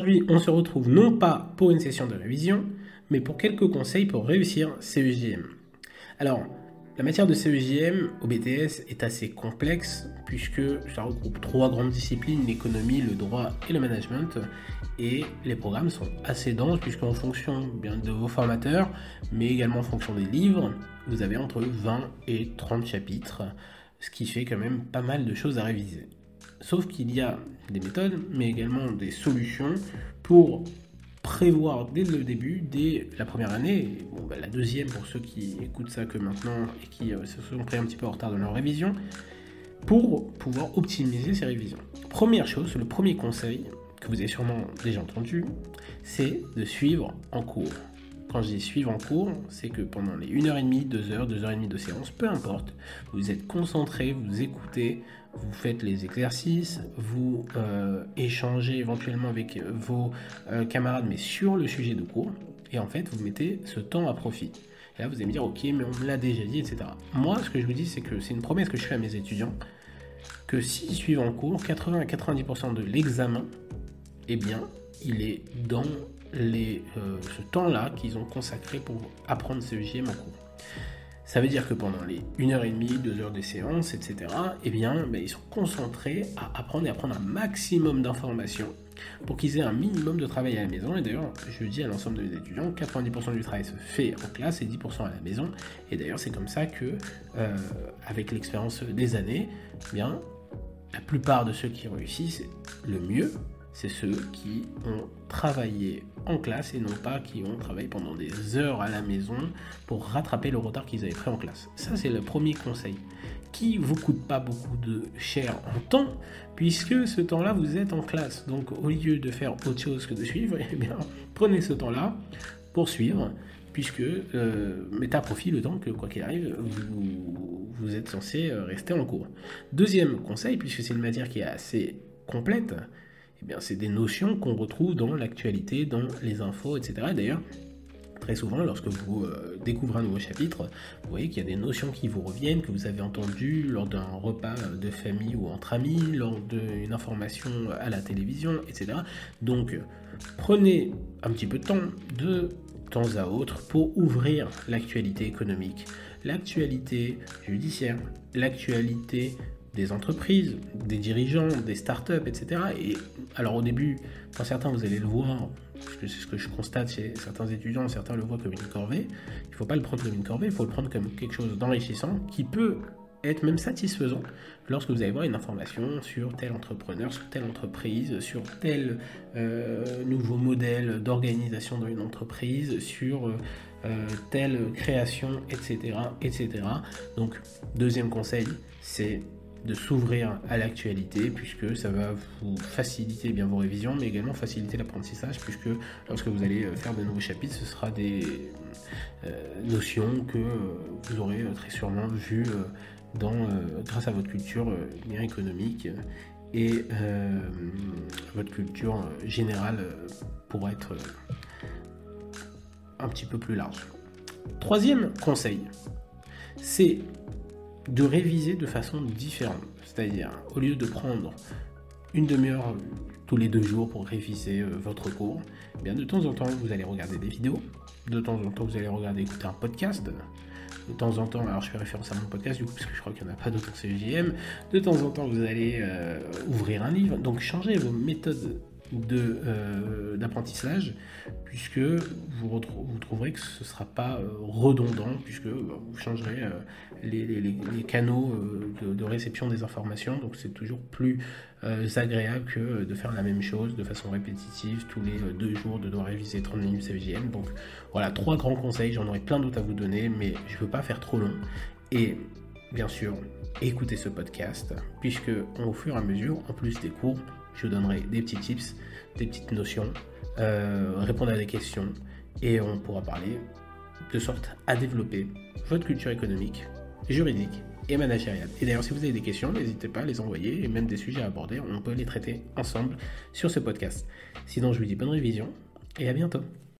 Aujourd'hui, on se retrouve non pas pour une session de révision, mais pour quelques conseils pour réussir CEJM. Alors, la matière de CEJM au BTS est assez complexe puisque ça regroupe trois grandes disciplines, l'économie, le droit et le management. Et les programmes sont assez denses puisqu'en fonction bien de vos formateurs, mais également en fonction des livres, vous avez entre 20 et 30 chapitres, ce qui fait quand même pas mal de choses à réviser. Sauf qu'il y a des méthodes, mais également des solutions pour prévoir dès le début, dès la première année, bon, bah, la deuxième pour ceux qui écoutent ça que maintenant et qui euh, se sont pris un petit peu en retard dans leur révision, pour pouvoir optimiser ces révisions. Première chose, le premier conseil que vous avez sûrement déjà entendu, c'est de suivre en cours. Quand je dis suivre en cours, c'est que pendant les 1h30, 2h, 2h30 de séance, peu importe, vous êtes concentré, vous écoutez, vous faites les exercices, vous euh, échangez éventuellement avec vos euh, camarades, mais sur le sujet de cours, et en fait, vous mettez ce temps à profit. Et là, vous allez me dire, ok, mais on me l'a déjà dit, etc. Moi, ce que je vous dis, c'est que c'est une promesse que je fais à mes étudiants, que s'ils suivent en cours, 80 à 90% de l'examen, eh bien, il est dans euh, ce temps-là qu'ils ont consacré pour apprendre ce JM en cours. Ça veut dire que pendant les 1h30, 2 heures de séance, etc., eh bien, ben, ils sont concentrés à apprendre et à prendre un maximum d'informations pour qu'ils aient un minimum de travail à la maison. Et d'ailleurs, je dis à l'ensemble des étudiants, 90% du travail se fait en classe et 10% à la maison. Et d'ailleurs, c'est comme ça que, euh, avec l'expérience des années, eh bien, la plupart de ceux qui réussissent le mieux, c'est ceux qui ont travaillé en classe et non pas qui ont travaillé pendant des heures à la maison pour rattraper le retard qu'ils avaient pris en classe. Ça, c'est le premier conseil qui vous coûte pas beaucoup de cher en temps puisque ce temps-là vous êtes en classe. Donc au lieu de faire autre chose que de suivre, eh prenez ce temps-là pour suivre puisque euh, mettez à profit le temps que quoi qu'il arrive vous, vous êtes censé euh, rester en cours. Deuxième conseil puisque c'est une matière qui est assez complète, eh c'est des notions qu'on retrouve dans l'actualité, dans les infos, etc. D'ailleurs, très souvent, lorsque vous euh, découvrez un nouveau chapitre, vous voyez qu'il y a des notions qui vous reviennent, que vous avez entendues lors d'un repas de famille ou entre amis, lors d'une information à la télévision, etc. Donc, prenez un petit peu de temps, de temps à autre, pour ouvrir l'actualité économique, l'actualité judiciaire, l'actualité des entreprises, des dirigeants, des startups, etc. Et alors au début, quand certains vous allez le voir, parce que c'est ce que je constate chez certains étudiants, certains le voient comme une corvée, il ne faut pas le prendre comme une corvée, il faut le prendre comme quelque chose d'enrichissant qui peut être même satisfaisant lorsque vous allez voir une information sur tel entrepreneur, sur telle entreprise, sur tel euh, nouveau modèle d'organisation dans une entreprise, sur euh, telle création, etc., etc. Donc, deuxième conseil, c'est de s'ouvrir à l'actualité puisque ça va vous faciliter bien vos révisions mais également faciliter l'apprentissage puisque lorsque vous allez euh, faire de nouveaux chapitres ce sera des euh, notions que euh, vous aurez très sûrement vues dans, grâce à votre culture bien économique et votre culture générale pour être un petit peu plus large. Troisième conseil, c'est de réviser de façon différente. C'est-à-dire, au lieu de prendre une demi-heure tous les deux jours pour réviser euh, votre cours, eh bien de temps en temps, vous allez regarder des vidéos, de temps en temps, vous allez regarder, écouter un podcast, de temps en temps, alors je fais référence à mon podcast du coup, parce que je crois qu'il n'y en a pas d'autres CGM, de temps en temps, vous allez euh, ouvrir un livre, donc changez vos méthodes euh, d'apprentissage, puisque vous, vous, trouverez que ce ne sera pas euh, redondant, puisque bah, vous changerez euh, les, canaux de, de, réception des informations, donc c'est toujours plus agréable que de faire la même chose de façon répétitive tous les deux jours, de devoir réviser 30 minutes CVJM. Donc voilà, trois grands conseils, j'en aurais plein d'autres à vous donner, mais je ne veux pas faire trop long. Et bien sûr, écoutez ce podcast, puisque au fur et à mesure, en plus des cours, je vous donnerai des petits tips, des petites notions, euh, répondre à des questions et on pourra parler de sorte à développer votre culture économique, juridique et managériale. Et d'ailleurs, si vous avez des questions, n'hésitez pas à les envoyer et même des sujets à aborder, on peut les traiter ensemble sur ce podcast. Sinon, je vous dis bonne révision et à bientôt.